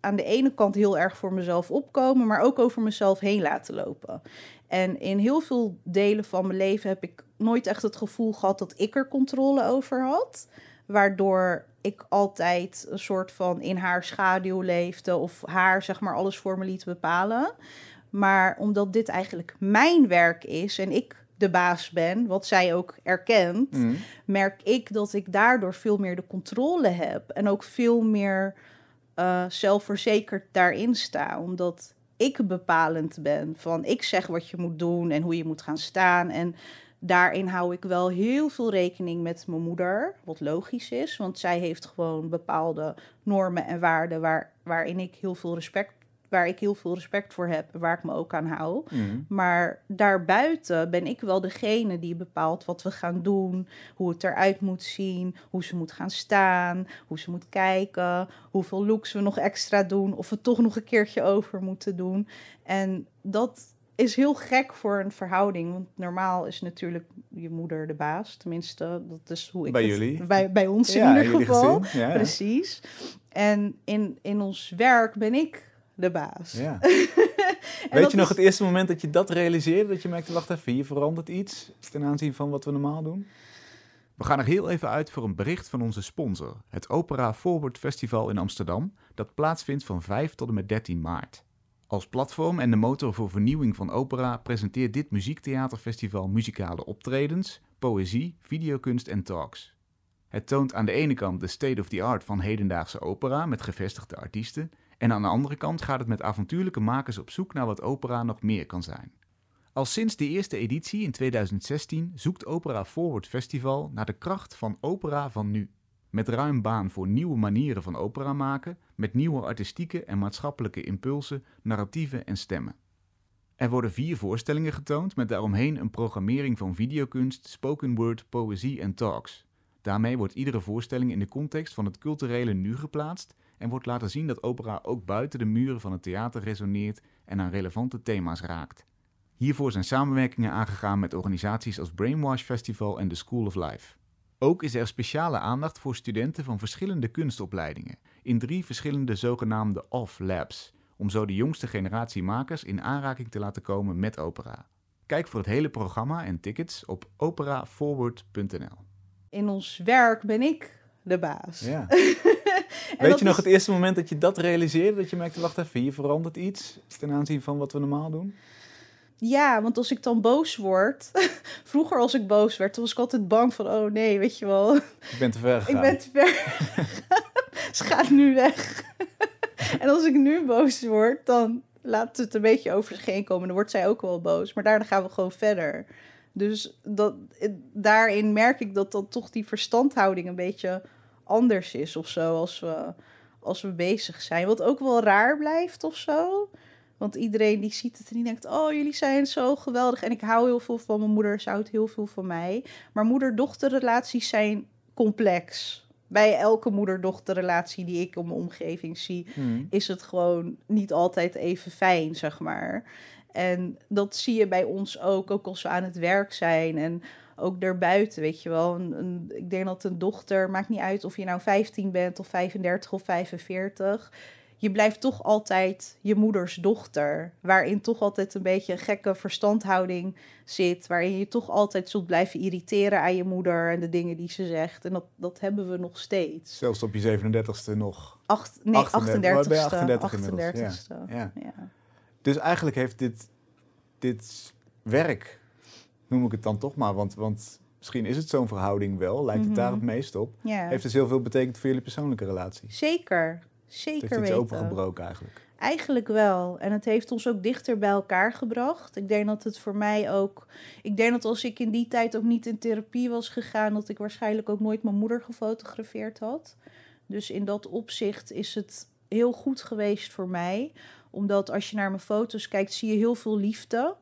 aan de ene kant heel erg voor mezelf opkomen, maar ook over mezelf heen laten lopen. En in heel veel delen van mijn leven heb ik nooit echt het gevoel gehad dat ik er controle over had. Waardoor ik altijd een soort van in haar schaduw leefde of haar zeg maar alles voor me liet bepalen. Maar omdat dit eigenlijk mijn werk is en ik de baas ben, wat zij ook erkent, mm. merk ik dat ik daardoor veel meer de controle heb en ook veel meer uh, zelfverzekerd daarin sta, omdat ik bepalend ben van ik zeg wat je moet doen en hoe je moet gaan staan en daarin hou ik wel heel veel rekening met mijn moeder, wat logisch is, want zij heeft gewoon bepaalde normen en waarden waar, waarin ik heel veel respect waar ik heel veel respect voor heb waar ik me ook aan hou. Mhm. Maar daarbuiten ben ik wel degene die bepaalt wat we gaan doen, hoe het eruit moet zien, hoe ze moet gaan staan, hoe ze moet kijken, hoeveel looks we nog extra doen, of we toch nog een keertje over moeten doen. En dat is heel gek voor een verhouding, want normaal is natuurlijk je moeder de baas. Tenminste, dat is hoe ik Bij het- jullie? bij, bij ons Ja, in ieder geval. ja. Precies. En in, in ons werk ben ik de baas. Ja. Weet je nog is- het eerste moment dat je dat realiseerde? Dat je merkte, wacht even, hier verandert iets ten aanzien van wat we normaal doen? We gaan er heel even uit voor een bericht van onze sponsor. Het Opera Forward Festival in Amsterdam, dat plaatsvindt van 5 tot en met 13 maart. Als platform en de motor voor vernieuwing van opera presenteert dit muziektheaterfestival muzikale optredens, poëzie, videokunst en talks. Het toont aan de ene kant de state of the art van hedendaagse opera met gevestigde artiesten, en aan de andere kant gaat het met avontuurlijke makers op zoek naar wat opera nog meer kan zijn. Al sinds de eerste editie in 2016 zoekt Opera Forward Festival naar de kracht van opera van nu. Met ruim baan voor nieuwe manieren van opera maken, met nieuwe artistieke en maatschappelijke impulsen, narratieven en stemmen. Er worden vier voorstellingen getoond met daaromheen een programmering van videokunst, spoken word, poëzie en talks. Daarmee wordt iedere voorstelling in de context van het culturele nu geplaatst en wordt laten zien dat opera ook buiten de muren van het theater resoneert en aan relevante thema's raakt. Hiervoor zijn samenwerkingen aangegaan met organisaties als Brainwash Festival en The School of Life. Ook is er speciale aandacht voor studenten van verschillende kunstopleidingen in drie verschillende zogenaamde off-labs, om zo de jongste generatie makers in aanraking te laten komen met opera. Kijk voor het hele programma en tickets op operaforward.nl. In ons werk ben ik de baas. Ja. Weet je nog is- het eerste moment dat je dat realiseerde? Dat je merkte, wacht even, hier verandert iets ten aanzien van wat we normaal doen? Ja, want als ik dan boos word... Vroeger als ik boos werd, toen was ik altijd bang van... Oh nee, weet je wel, Ik ben te ver gegaan. ik ben te ver. Ze gaat nu weg. en als ik nu boos word, dan laat het een beetje over zich heen komen. Dan wordt zij ook wel boos. Maar daarna gaan we gewoon verder. Dus dat, daarin merk ik dat dan toch die verstandhouding een beetje anders is of zo. Als we, als we bezig zijn. Wat ook wel raar blijft of zo. Want iedereen die ziet het en die denkt... oh, jullie zijn zo geweldig. En ik hou heel veel van mijn moeder. Ze houdt heel veel van mij. Maar moeder-dochterrelaties zijn complex. Bij elke moeder-dochterrelatie die ik in mijn omgeving zie... Hmm. is het gewoon niet altijd even fijn, zeg maar. En dat zie je bij ons ook, ook als we aan het werk zijn en ook daarbuiten, weet je wel. Een, een- ik denk dat een dochter, maakt niet uit of je nou 15 bent of 35 of 45... Je blijft toch altijd je moeders dochter. Waarin toch altijd een beetje een gekke verstandhouding zit. Waarin je toch altijd zult blijven irriteren aan je moeder en de dingen die ze zegt. En dat, dat hebben we nog steeds. Zelfs op je 37ste nog. Acht, nee, 38, 38ste. ben je 38 inmiddels, 38ste. Ja. Ja. Dus eigenlijk heeft dit, dit werk, noem ik het dan toch maar, want, want misschien is het zo'n verhouding wel, lijkt het daar Mhm. het meest op. Ja. Heeft dus heel veel betekend voor jullie persoonlijke relatie. Zeker, Het zeker heeft iets weten. opengebroken eigenlijk. Eigenlijk wel. En het heeft ons ook dichter bij elkaar gebracht. Ik denk dat het voor mij ook... Ik denk dat als ik in die tijd ook niet in therapie was gegaan... dat ik waarschijnlijk ook nooit mijn moeder gefotografeerd had. Dus in dat opzicht is het heel goed geweest voor mij. Omdat als je naar mijn foto's kijkt, zie je heel veel liefde.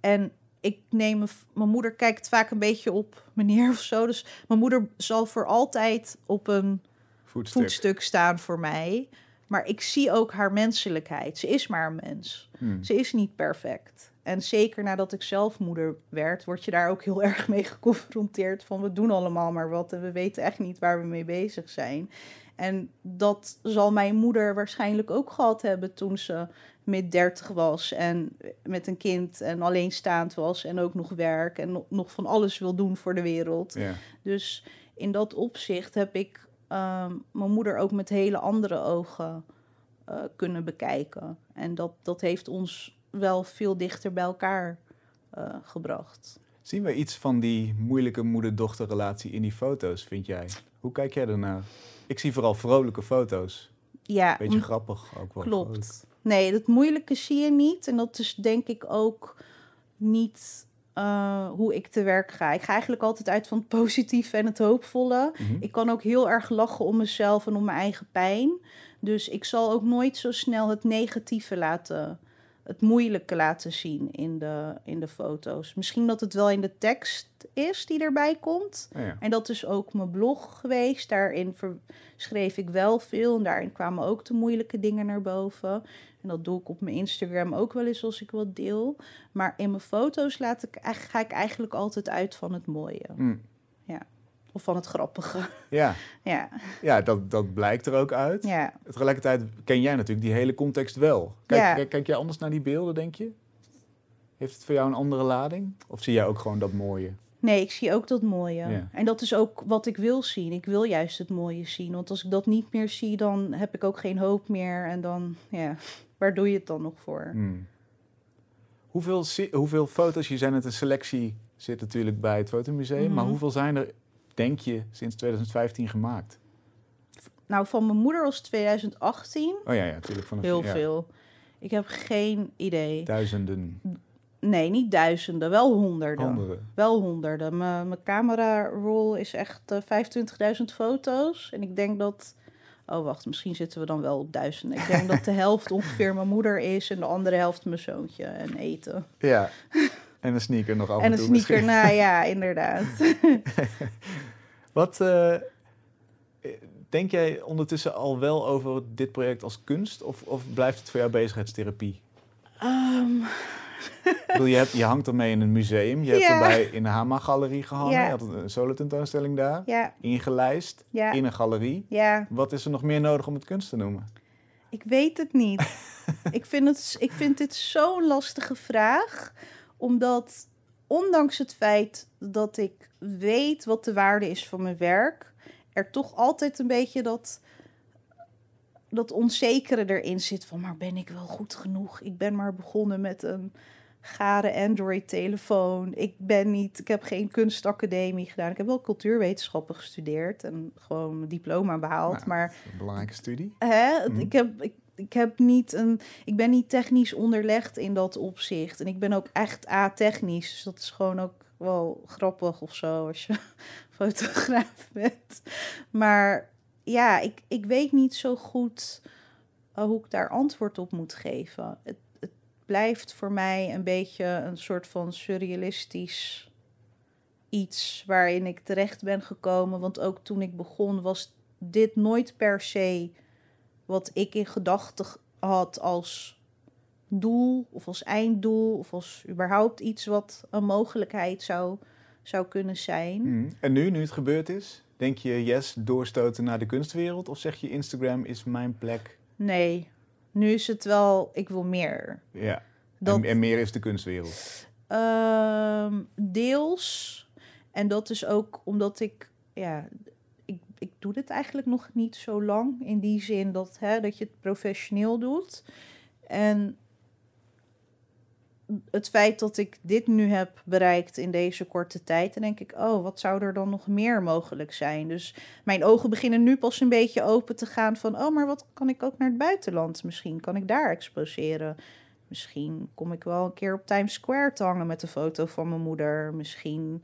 En ik neem... mijn- moeder kijkt vaak een beetje op meneer of zo. Dus mijn moeder zal voor altijd op een Voetstuk. voetstuk staan voor mij. Maar ik zie ook haar menselijkheid. Ze is maar een mens. Hmm. Ze is niet perfect. En zeker nadat ik zelf moeder werd, word je daar ook heel erg mee geconfronteerd. Van we doen allemaal maar wat en we weten echt niet waar we mee bezig zijn. En dat zal mijn moeder waarschijnlijk ook gehad hebben toen ze mid 30 was en met een kind en alleenstaand was en ook nog werk en no- nog van alles wil doen voor de wereld. Ja. Dus in dat opzicht heb ik ehm, mijn moeder ook met hele andere ogen eh, kunnen bekijken. En dat, dat heeft ons wel veel dichter bij elkaar eh, gebracht. Zien we iets van die moeilijke moeder-dochterrelatie in die foto's, vind jij? Hoe kijk jij ernaar? Ik zie vooral vrolijke foto's. Ja, Beetje grappig ook wel. Klopt. Nee, dat moeilijke zie je niet. En dat is denk ik ook niet eh, hoe ik te werk ga. Ik ga eigenlijk altijd uit van het positieve en het hoopvolle. Mhm. Ik kan ook heel erg lachen om mezelf en om mijn eigen pijn. Dus ik zal ook nooit zo snel het negatieve laten, het moeilijke laten zien in de, in de foto's. Misschien dat het wel in de tekst is die erbij komt. Oh ja. En dat is ook mijn blog geweest. Daarin schreef ik wel veel. En daarin kwamen ook de moeilijke dingen naar boven. En dat doe ik op mijn Instagram ook wel eens als ik wat deel. Maar in mijn foto's laat ik, ga ik eigenlijk altijd uit van het mooie. Mm. Of van het grappige. Ja, ja, ja dat, dat blijkt er ook uit. ja. Tegelijkertijd ken jij natuurlijk die hele context wel. Kijk, Ja. kijk, kijk jij anders naar die beelden, denk je? Heeft het voor jou een andere lading? Of zie jij ook gewoon dat mooie? Nee, ik zie ook dat mooie. Ja. En dat is ook wat ik wil zien. Ik wil juist het mooie zien. Want als ik dat niet meer zie, dan heb ik ook geen hoop meer. En dan, ja, waar doe je het dan nog voor? Hmm. Hoeveel, hoeveel foto's, je zei net een selectie zit natuurlijk bij het Fotomuseum, maar Mhm. hoeveel zijn er, denk je, sinds 2015 gemaakt? Nou, van mijn moeder was 2018 Oh ja, ja, natuurlijk. Van heel ja, veel. Ik heb geen idee. Duizenden, Nee, niet duizenden, wel honderden. honderden. Wel honderden. Mijn mijn camera roll is echt eh, 25.000 foto's. En ik denk dat... Oh, wacht, misschien zitten we dan wel op duizenden. Ik denk dat de helft ongeveer mijn moeder is... en de andere helft mijn zoontje en eten. Ja, en een sneaker nog af en, en een toe sneaker, misschien. nou ja, inderdaad. Wat eh, denk jij ondertussen al wel over dit project als kunst? Of, of blijft het voor jou bezigheidstherapie? Bedoel, je, hebt, je hangt ermee in een museum. Je hebt Ja. erbij in de Hama-galerie gehangen. Ja. Je had een solo-tentoonstelling daar. ja, Ingelijst in een galerie. ja. Wat is er nog meer nodig om het kunst te noemen? Ik weet het niet. ik, vind het, ik vind dit zo'n lastige vraag. Omdat, ondanks het feit dat ik weet wat de waarde is van mijn werk, er toch altijd een beetje dat, dat onzekere erin zit van, maar ben ik wel goed genoeg? Ik ben maar begonnen met een gare Android-telefoon. Ik ben niet, ik heb geen kunstacademie gedaan. Ik heb wel cultuurwetenschappen gestudeerd en gewoon diploma behaald, Nou, maar Een belangrijke studie. Hè? Mhm. Ik, heb, ik, ik, heb niet een, ik ben niet technisch onderlegd in dat opzicht. En ik ben ook echt a-technisch. Dus dat is gewoon ook wel grappig of zo als je fotograaf bent. Maar ja, ik, ik weet niet zo goed eh, hoe ik daar antwoord op moet geven. Het, het blijft voor mij een beetje een soort van surrealistisch iets waarin ik terecht ben gekomen. Want ook toen ik begon was dit nooit per se wat ik in gedachten had als doel of als einddoel of als überhaupt iets wat een mogelijkheid zou, zou kunnen zijn. Mhm. En nu, nu het gebeurd is, denk je yes, doorstoten naar de kunstwereld? Of zeg je Instagram is mijn plek? Nee, nu is het wel, ik wil meer. Ja, Dat, en, en meer is de kunstwereld. Ehm, deels. En dat is ook omdat ik, ja, ik, ik doe dit eigenlijk nog niet zo lang. In die zin dat, hè, dat je het professioneel doet. En het feit dat ik dit nu heb bereikt in deze korte tijd, dan denk ik, oh, wat zou er dan nog meer mogelijk zijn? Dus mijn ogen beginnen nu pas een beetje open te gaan van, oh, maar wat kan ik ook naar het buitenland? Misschien kan ik daar exposeren. Misschien kom ik wel een keer op Times Square te hangen met een foto van mijn moeder. Misschien.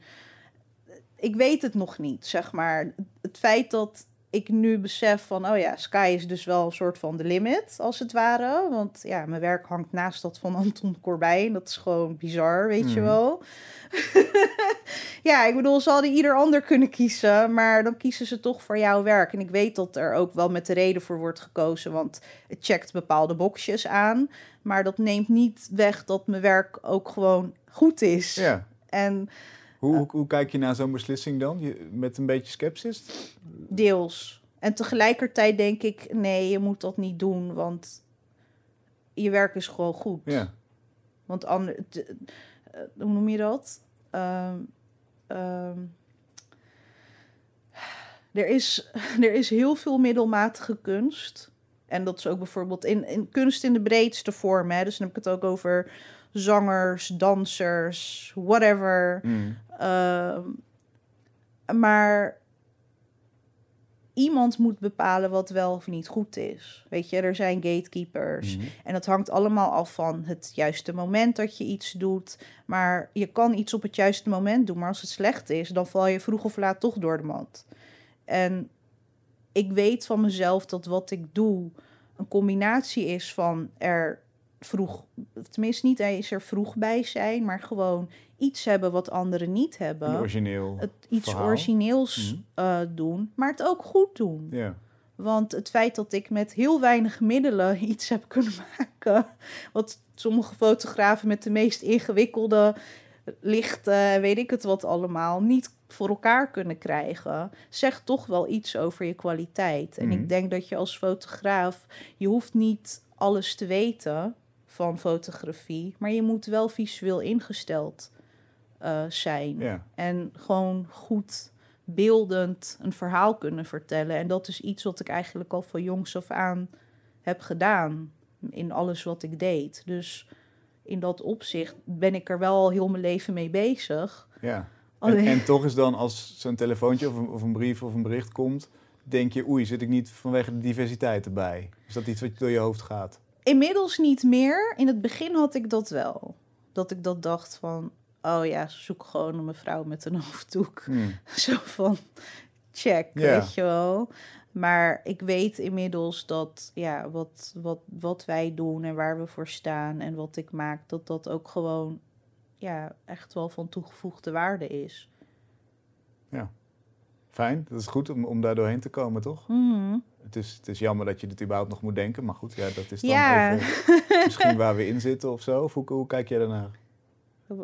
Ik weet het nog niet, zeg maar. Het feit dat ik nu besef van, oh ja, Sky is dus wel een soort van de limit, als het ware. Want ja, mijn werk hangt naast dat van Anton Corbijn. Dat is gewoon bizar, weet je Mhm. wel. ja, ik bedoel, ze hadden ieder ander kunnen kiezen, maar dan kiezen ze toch voor jouw werk. En ik weet dat er ook wel met de reden voor wordt gekozen, want het checkt bepaalde boxjes aan. Maar dat neemt niet weg dat mijn werk ook gewoon goed is. Ja. En Hoe, hoe, hoe kijk je naar zo'n beslissing dan? Je, met een beetje sceptisch? deels. En tegelijkertijd denk ik, nee, je moet dat niet doen, want je werk is gewoon goed. Ja. Want ander, t- eh, hoe noem je dat? Ehm, ehm, er, is, er is heel veel middelmatige kunst. En dat is ook bijvoorbeeld in, in kunst in de breedste vorm. Hè? Dus dan heb ik het ook over zangers, dansers, whatever. Mm. Ehm, maar iemand moet bepalen wat wel of niet goed is. Weet je, er zijn gatekeepers. Mhm. En dat hangt allemaal af van het juiste moment dat je iets doet. Maar je kan iets op het juiste moment doen. Maar als het slecht is, dan val je vroeg of laat toch door de mand. En ik weet van mezelf dat wat ik doe een combinatie is van er vroeg, tenminste niet eens er vroeg bij zijn, maar gewoon iets hebben wat anderen niet Een hebben. origineel. Het iets verhaal. origineels Mhm. eh, doen, maar het ook goed doen. Ja. Want het feit dat ik met heel weinig middelen iets heb kunnen maken, wat sommige fotografen met de meest ingewikkelde lichten, weet ik het wat allemaal, niet voor elkaar kunnen krijgen, zegt toch wel iets over je kwaliteit. En Mhm. ik denk dat je als fotograaf, je hoeft niet alles te weten van fotografie, maar je moet wel visueel ingesteld eh, zijn. ja. En gewoon goed beeldend een verhaal kunnen vertellen. En dat is iets wat ik eigenlijk al van jongs af aan heb gedaan. In alles wat ik deed. Dus in dat opzicht ben ik er wel al heel mijn leven mee bezig. ja. En toch is dan als zo'n telefoontje of een, of een brief of een bericht komt, denk je, oei, zit ik niet vanwege de diversiteit erbij? Is dat iets wat door je hoofd gaat? Inmiddels niet meer. In het begin had ik dat wel. Dat ik dat dacht van, oh ja, zoek gewoon een mevrouw met een hoofddoek. Hmm. Zo van, check, Ja. weet je wel. Maar ik weet inmiddels dat ja, wat, wat, wat wij doen en waar we voor staan en wat ik maak, dat dat ook gewoon ja, echt wel van toegevoegde waarde is. Fijn, dat is goed om, om daar doorheen te komen, toch? Mhm. Het is, het is jammer dat je dit überhaupt nog moet denken, maar goed, ja, dat is dan Ja. even misschien waar we in zitten of zo. Of hoe, hoe kijk jij daarnaar?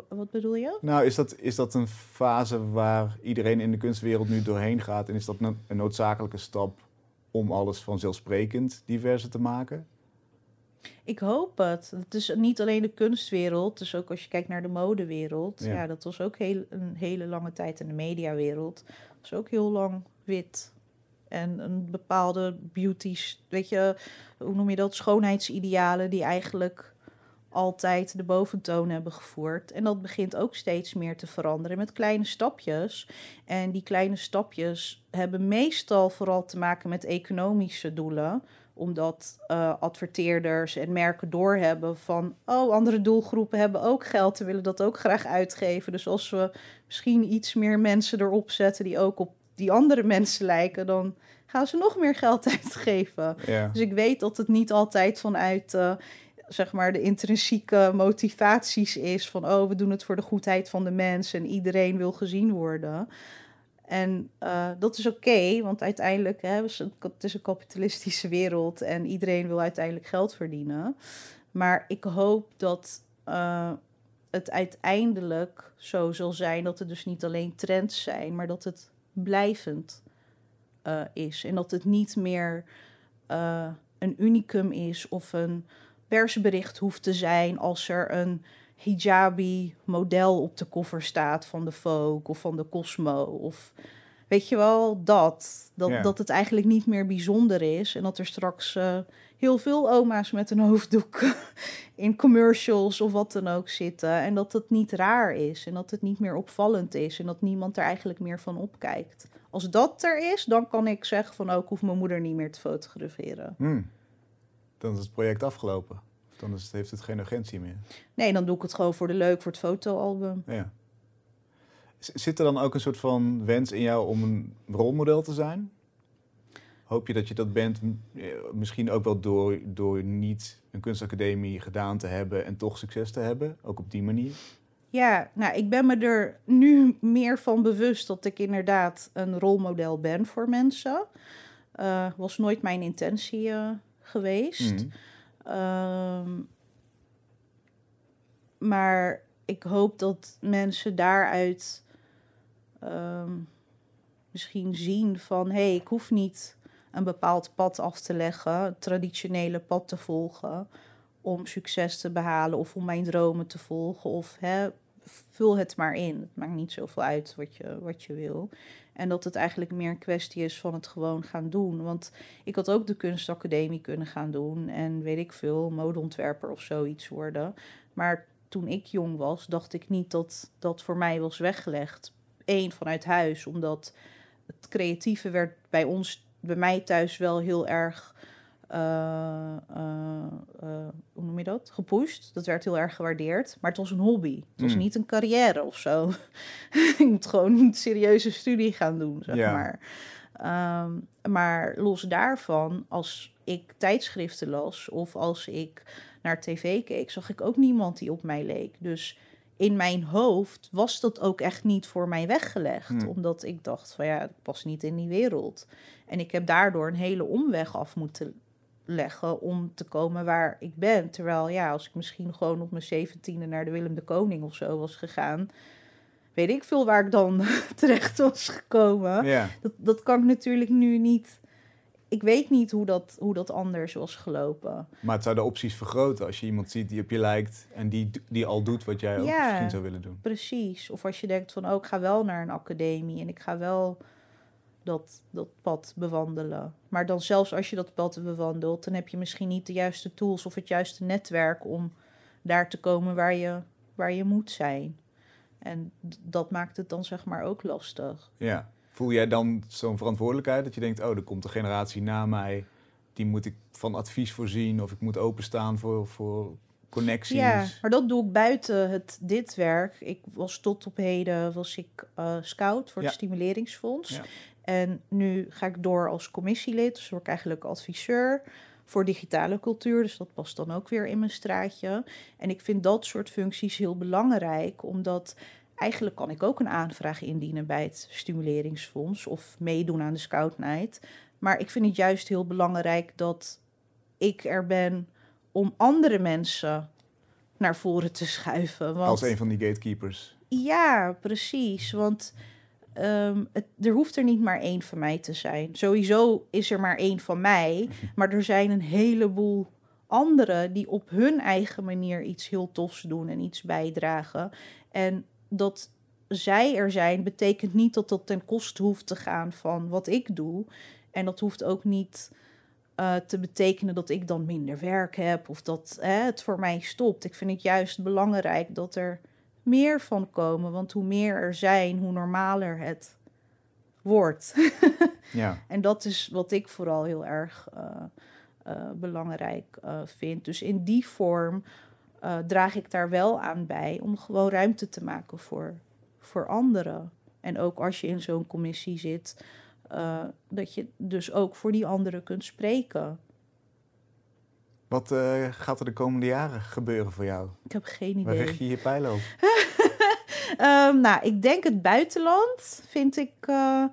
Wat bedoel je? Nou, is dat, is dat een fase waar iedereen in de kunstwereld nu doorheen gaat? En is dat een noodzakelijke stap om alles vanzelfsprekend diverser te maken? Ik hoop het. Het is niet alleen de kunstwereld, dus ook als je kijkt naar de modewereld. Ja. Ja, dat was ook heel, een hele lange tijd in de mediawereld. was ook heel lang wit. En een bepaalde beauties, weet je, hoe noem je dat? Schoonheidsidealen die eigenlijk altijd de boventoon hebben gevoerd. En dat begint ook steeds meer te veranderen met kleine stapjes. En die kleine stapjes hebben meestal vooral te maken met economische doelen omdat eh, adverteerders en merken doorhebben van... oh, andere doelgroepen hebben ook geld en willen dat ook graag uitgeven. Dus als we misschien iets meer mensen erop zetten... die ook op die andere mensen lijken... dan gaan ze nog meer geld uitgeven. Ja, Dus ik weet dat het niet altijd vanuit... eh, zeg maar de intrinsieke motivaties is van... oh, we doen het voor de goedheid van de mens... en iedereen wil gezien worden... En eh, dat is oké, want uiteindelijk hè, het een kapitalistische wereld en iedereen wil uiteindelijk geld verdienen. Maar ik hoop dat eh, het uiteindelijk zo zal zijn dat het dus niet alleen trends zijn, maar dat het blijvend eh, is. En dat het niet meer een unicum is of een persbericht hoeft te zijn als er een hijabi model op de cover staat van de Vogue of van de Cosmo. Of weet je wel, dat. Dat, dat het eigenlijk niet meer bijzonder is. En dat er straks eh, heel veel oma's met een hoofddoek in commercials of wat dan ook zitten. En dat het niet raar is en dat het niet meer opvallend is. En dat niemand er eigenlijk meer van opkijkt. Als dat er is, dan kan ik zeggen van ook hoef mijn moeder niet meer te fotograferen. Hmm. Dan is het project afgelopen. Dan is het, heeft het geen urgentie meer. Nee, dan doe ik het gewoon voor de leuk, voor het fotoalbum. Ja. Zit er dan ook een soort van wens in jou om een rolmodel te zijn? Hoop je dat je dat bent, eh, misschien ook wel door, door niet een kunstacademie gedaan te hebben en toch succes te hebben? Ook op die manier? Ja, nou, ik ben me er nu meer van bewust dat ik inderdaad een rolmodel ben voor mensen. Eh, was nooit mijn intentie eh, geweest. Mhm. Ehm, maar ik hoop dat mensen daaruit ehm, misschien zien van... hé, hey, ik hoef niet een bepaald pad af te leggen, het traditionele pad te volgen... om succes te behalen of om mijn dromen te volgen. Of hè, vul het maar in. Het maakt niet zoveel uit wat je, wat je wil. En dat het eigenlijk meer een kwestie is van het gewoon gaan doen. Want ik had ook de kunstacademie kunnen gaan doen en weet ik veel, modeontwerper of zoiets worden. Maar toen ik jong was, dacht ik niet dat dat voor mij was weggelegd. Eén, vanuit huis, omdat het creatieve werd bij ons bij mij thuis wel heel erg, hoe noem je dat? Gepusht. Dat werd heel erg gewaardeerd. Maar het was een hobby. Het was Mm. niet een carrière of zo. ik moet gewoon een serieuze studie gaan doen, zeg Ja. maar. Ehm, maar los daarvan, als ik tijdschriften las of als ik naar tv keek, zag ik ook niemand die op mij leek. Dus in mijn hoofd was dat ook echt niet voor mij weggelegd. Hmm. Omdat ik dacht van ja, ik pas niet in die wereld. En ik heb daardoor een hele omweg af moeten leggen om te komen waar ik ben. Terwijl ja, als ik misschien gewoon op mijn zeventiende naar de Willem de Koning of zo was gegaan, weet ik veel waar ik dan terecht was gekomen. Ja. Dat, dat kan ik natuurlijk nu niet. Ik weet niet hoe dat, hoe dat anders was gelopen. Maar het zou de opties vergroten als je iemand ziet die op je lijkt en die, die al doet wat jij ook Ja. misschien zou willen doen. Precies. Of als je denkt van, oh, ik ga wel naar een academie en ik ga wel dat, dat pad bewandelen. Maar dan zelfs als je dat pad bewandelt, dan heb je misschien niet de juiste tools of het juiste netwerk om daar te komen waar je, waar je moet zijn. En dat maakt het dan zeg maar ook lastig. Ja. Voel jij dan zo'n verantwoordelijkheid dat je denkt, oh, er komt een generatie na mij, die moet ik van advies voorzien of ik moet openstaan voor, voor connecties? Ja, maar dat doe ik buiten het, dit werk. Ik was tot op heden was ik eh, scout voor Ja. het Stimuleringsfonds. Ja. En nu ga ik door als commissielid. Dus word ik eigenlijk adviseur voor digitale cultuur. Dus dat past dan ook weer in mijn straatje. En ik vind dat soort functies heel belangrijk, omdat eigenlijk kan ik ook een aanvraag indienen bij het Stimuleringsfonds of meedoen aan de Scout Night. Maar ik vind het juist heel belangrijk dat ik er ben om andere mensen naar voren te schuiven. Want, Als een van die gatekeepers. Ja, precies. Want ehm, het, er hoeft er niet maar één van mij te zijn. Sowieso is er maar één van mij. Maar er zijn een heleboel anderen die op hun eigen manier iets heel tofs doen en iets bijdragen. En dat zij er zijn, betekent niet dat dat ten koste hoeft te gaan van wat ik doe. En dat hoeft ook niet eh, te betekenen dat ik dan minder werk heb of dat het voor mij stopt. Ik vind het juist belangrijk dat er meer van komen. Want hoe meer er zijn, hoe normaler het wordt. Ja. En dat is wat ik vooral heel erg eh, eh, belangrijk eh, vind. Dus in die vorm draag ik daar wel aan bij om gewoon ruimte te maken voor, voor anderen. En ook als je in zo'n commissie zit, dat je dus ook voor die anderen kunt spreken. Wat eh, gaat er de komende jaren gebeuren voor jou? Ik heb geen Waar idee. richt je je pijlen op? Ehm, nou, ik denk het buitenland vind ik, eh,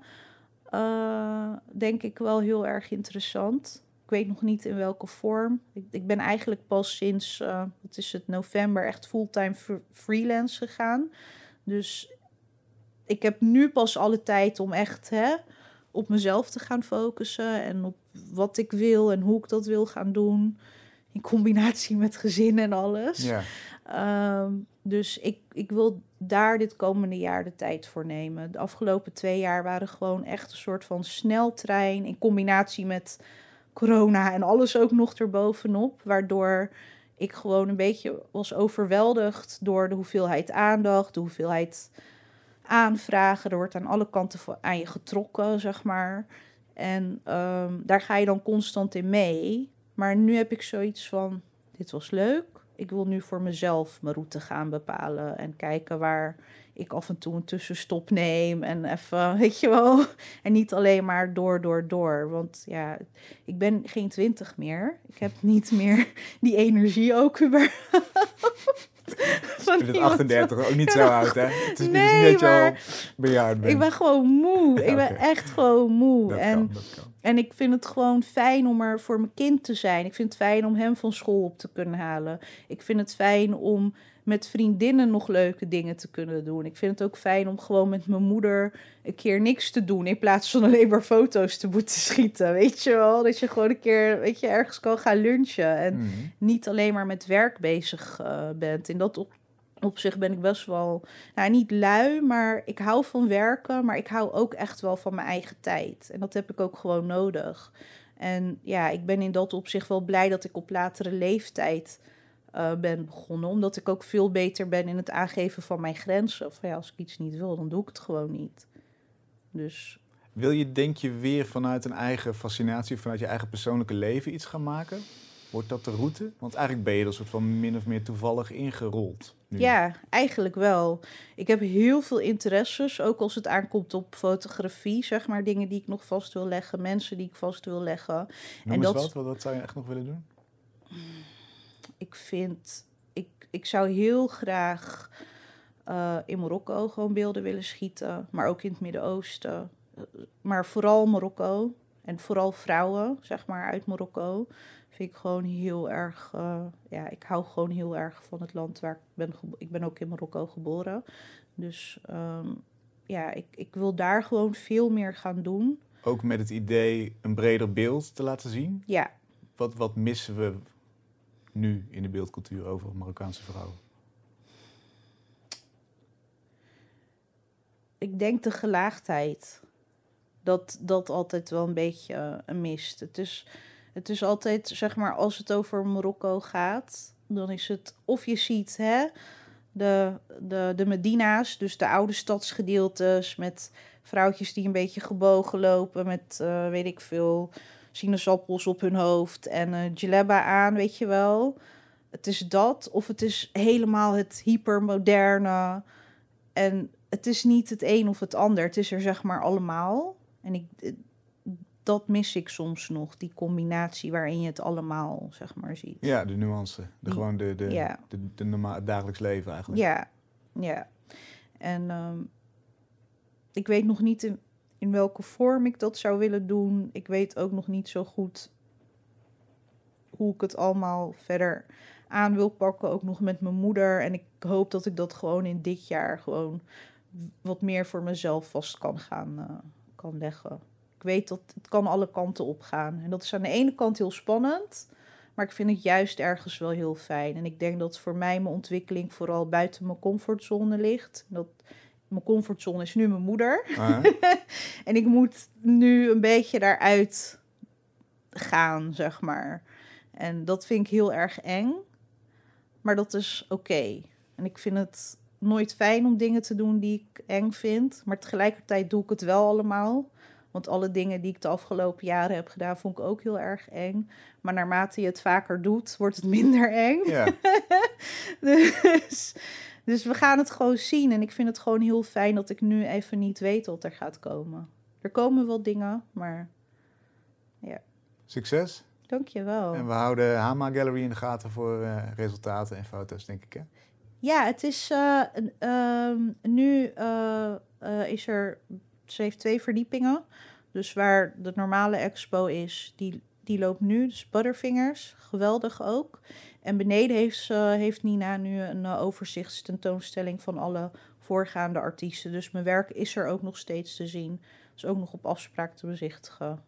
eh, denk ik wel heel erg interessant. Ik weet nog niet in welke vorm. Ik, ik ben eigenlijk pas sinds, wat is het, november echt fulltime fr- freelance gegaan. Dus ik heb nu pas alle tijd om echt hè, op mezelf te gaan focussen. En op wat ik wil en hoe ik dat wil gaan doen. In combinatie met gezin en alles. Ja. Ehm, dus ik, ik wil daar dit komende jaar de tijd voor nemen. De afgelopen twee jaar waren gewoon echt een soort van sneltrein in combinatie met corona en alles ook nog erbovenop. Waardoor ik gewoon een beetje was overweldigd door de hoeveelheid aandacht, de hoeveelheid aanvragen. Er wordt aan alle kanten aan je getrokken, zeg maar. En ehm, daar ga je dan constant in mee. Maar nu heb ik zoiets van, dit was leuk. Ik wil nu voor mezelf mijn route gaan bepalen en kijken waar ik af en toe een tussenstop neem en even, weet je wel, en niet alleen maar door, door, door. Want ja, ik ben geen twintig meer. Ik heb niet meer die energie ook überhaupt. Van Ik vind het iemand 38 ook niet zo oud, hè? Het is, Nee, niet dat je al bejaard bent. Ik ben gewoon moe. Ik ben echt gewoon moe. dat en, kan, dat kan. En ik vind het gewoon fijn om er voor mijn kind te zijn. Ik vind het fijn om hem van school op te kunnen halen. Ik vind het fijn om met vriendinnen nog leuke dingen te kunnen doen. Ik vind het ook fijn om gewoon met mijn moeder een keer niks te doen. In plaats van alleen maar foto's te moeten schieten. Weet je wel? Dat je gewoon een keer weet je, ergens kan gaan lunchen. En Mhm. niet alleen maar met werk bezig eh, bent. In dat op, opzicht ben ik best wel, nou niet lui, maar ik hou van werken, maar ik hou ook echt wel van mijn eigen tijd. En dat heb ik ook gewoon nodig. En ja, ik ben in dat opzicht wel blij dat ik op latere leeftijd eh, ben begonnen, omdat ik ook veel beter ben in het aangeven van mijn grenzen. Of ja, als ik iets niet wil, dan doe ik het gewoon niet. Dus Wil je, denk je, weer vanuit een eigen fascinatie, vanuit je eigen persoonlijke leven iets gaan maken? Wordt dat de route? Want eigenlijk ben je er soort van min of meer toevallig ingerold. Nu. Ja, eigenlijk wel. Ik heb heel veel interesses, ook als het aankomt op fotografie, zeg maar. Dingen die ik nog vast wil leggen, mensen die ik vast wil leggen. Noem en dat- wat, wat, wat zou je echt nog willen doen? Ik vind, ik, ik zou heel graag eh, in Marokko gewoon beelden willen schieten, maar ook in het Midden-Oosten. Eh, Maar vooral Marokko en vooral vrouwen, zeg maar, uit Marokko. Vind ik gewoon heel erg, eh, ja, ik hou gewoon heel erg van het land waar ik ben Ik ben ook in Marokko geboren. Dus ehm, ja, ik, ik wil daar gewoon veel meer gaan doen. Ook met het idee een breder beeld te laten zien. Ja, Wat, wat missen we nu in de beeldcultuur over Marokkaanse vrouwen? ik denk de gelaagdheid. Dat dat altijd wel een beetje eh, een mist. Het is, het is altijd, zeg maar, als het over Marokko gaat, dan is het of je ziet hè, de, de, de Medina's, dus de oude stadsgedeeltes met vrouwtjes die een beetje gebogen lopen met, eh, weet ik veel, sinaasappels op hun hoofd en djellaba aan, weet je wel. Het is dat, of het is helemaal het hypermoderne. En het is niet het een of het ander. Het is er zeg maar allemaal. En ik, dat mis ik soms nog, die combinatie waarin je het allemaal zeg maar ziet. Ja, de nuance. De, Die- gewoon de, de, ja. de, de norma- het dagelijks leven eigenlijk. Ja, ja. En ehm, ik weet nog niet in, in welke vorm ik dat zou willen doen. Ik weet ook nog niet zo goed hoe ik het allemaal verder aan wil pakken. Ook nog met mijn moeder. En ik hoop dat ik dat gewoon in dit jaar gewoon wat meer voor mezelf vast kan gaan eh, kan leggen. Ik weet dat het kan alle kanten op gaan. En dat is aan de ene kant heel spannend. Maar ik vind het juist ergens wel heel fijn. En ik denk dat voor mij mijn ontwikkeling vooral buiten mijn comfortzone ligt. Dat, mijn comfortzone is nu mijn moeder. Ah, En ik moet nu een beetje daaruit gaan, zeg maar. En dat vind ik heel erg eng. Maar dat is oké. En ik vind het nooit fijn om dingen te doen die ik eng vind. Maar tegelijkertijd doe ik het wel allemaal. Want alle dingen die ik de afgelopen jaren heb gedaan, vond ik ook heel erg eng. Maar naarmate je het vaker doet, wordt het minder eng. ja. Dus, dus we gaan het gewoon zien. En ik vind het gewoon heel fijn dat ik nu even niet weet wat er gaat komen. Er komen wel dingen, maar Succes. dankjewel. En we houden Hama Gallery in de gaten voor eh, resultaten en foto's, denk ik. Hè? Ja, het is eh, ehm, nu eh, is er. Ze heeft twee verdiepingen. Dus waar de normale expo is, die, die loopt nu. Dus Butterfingers, geweldig ook. En beneden heeft, heeft Nina nu een eh, overzichtstentoonstelling van alle voorgaande artiesten. Dus mijn werk is er ook nog steeds te zien. Is ook nog op afspraak te bezichtigen.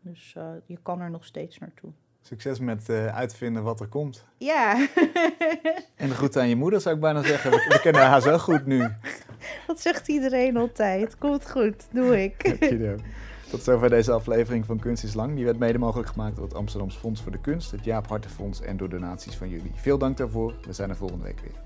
Dus eh, je kan er nog steeds naartoe. Succes met eh, uitvinden wat er komt. Ja, En groeten aan je moeder, zou ik bijna zeggen. We, we kennen haar zo goed nu. dat zegt iedereen altijd. Komt goed, doe ik. Tot zover deze aflevering van Kunst is Lang. Die werd mede mogelijk gemaakt door het Amsterdams Fonds voor de Kunst, het Jaap Hartenfonds en door donaties van jullie. Veel dank daarvoor. We zijn er volgende week weer.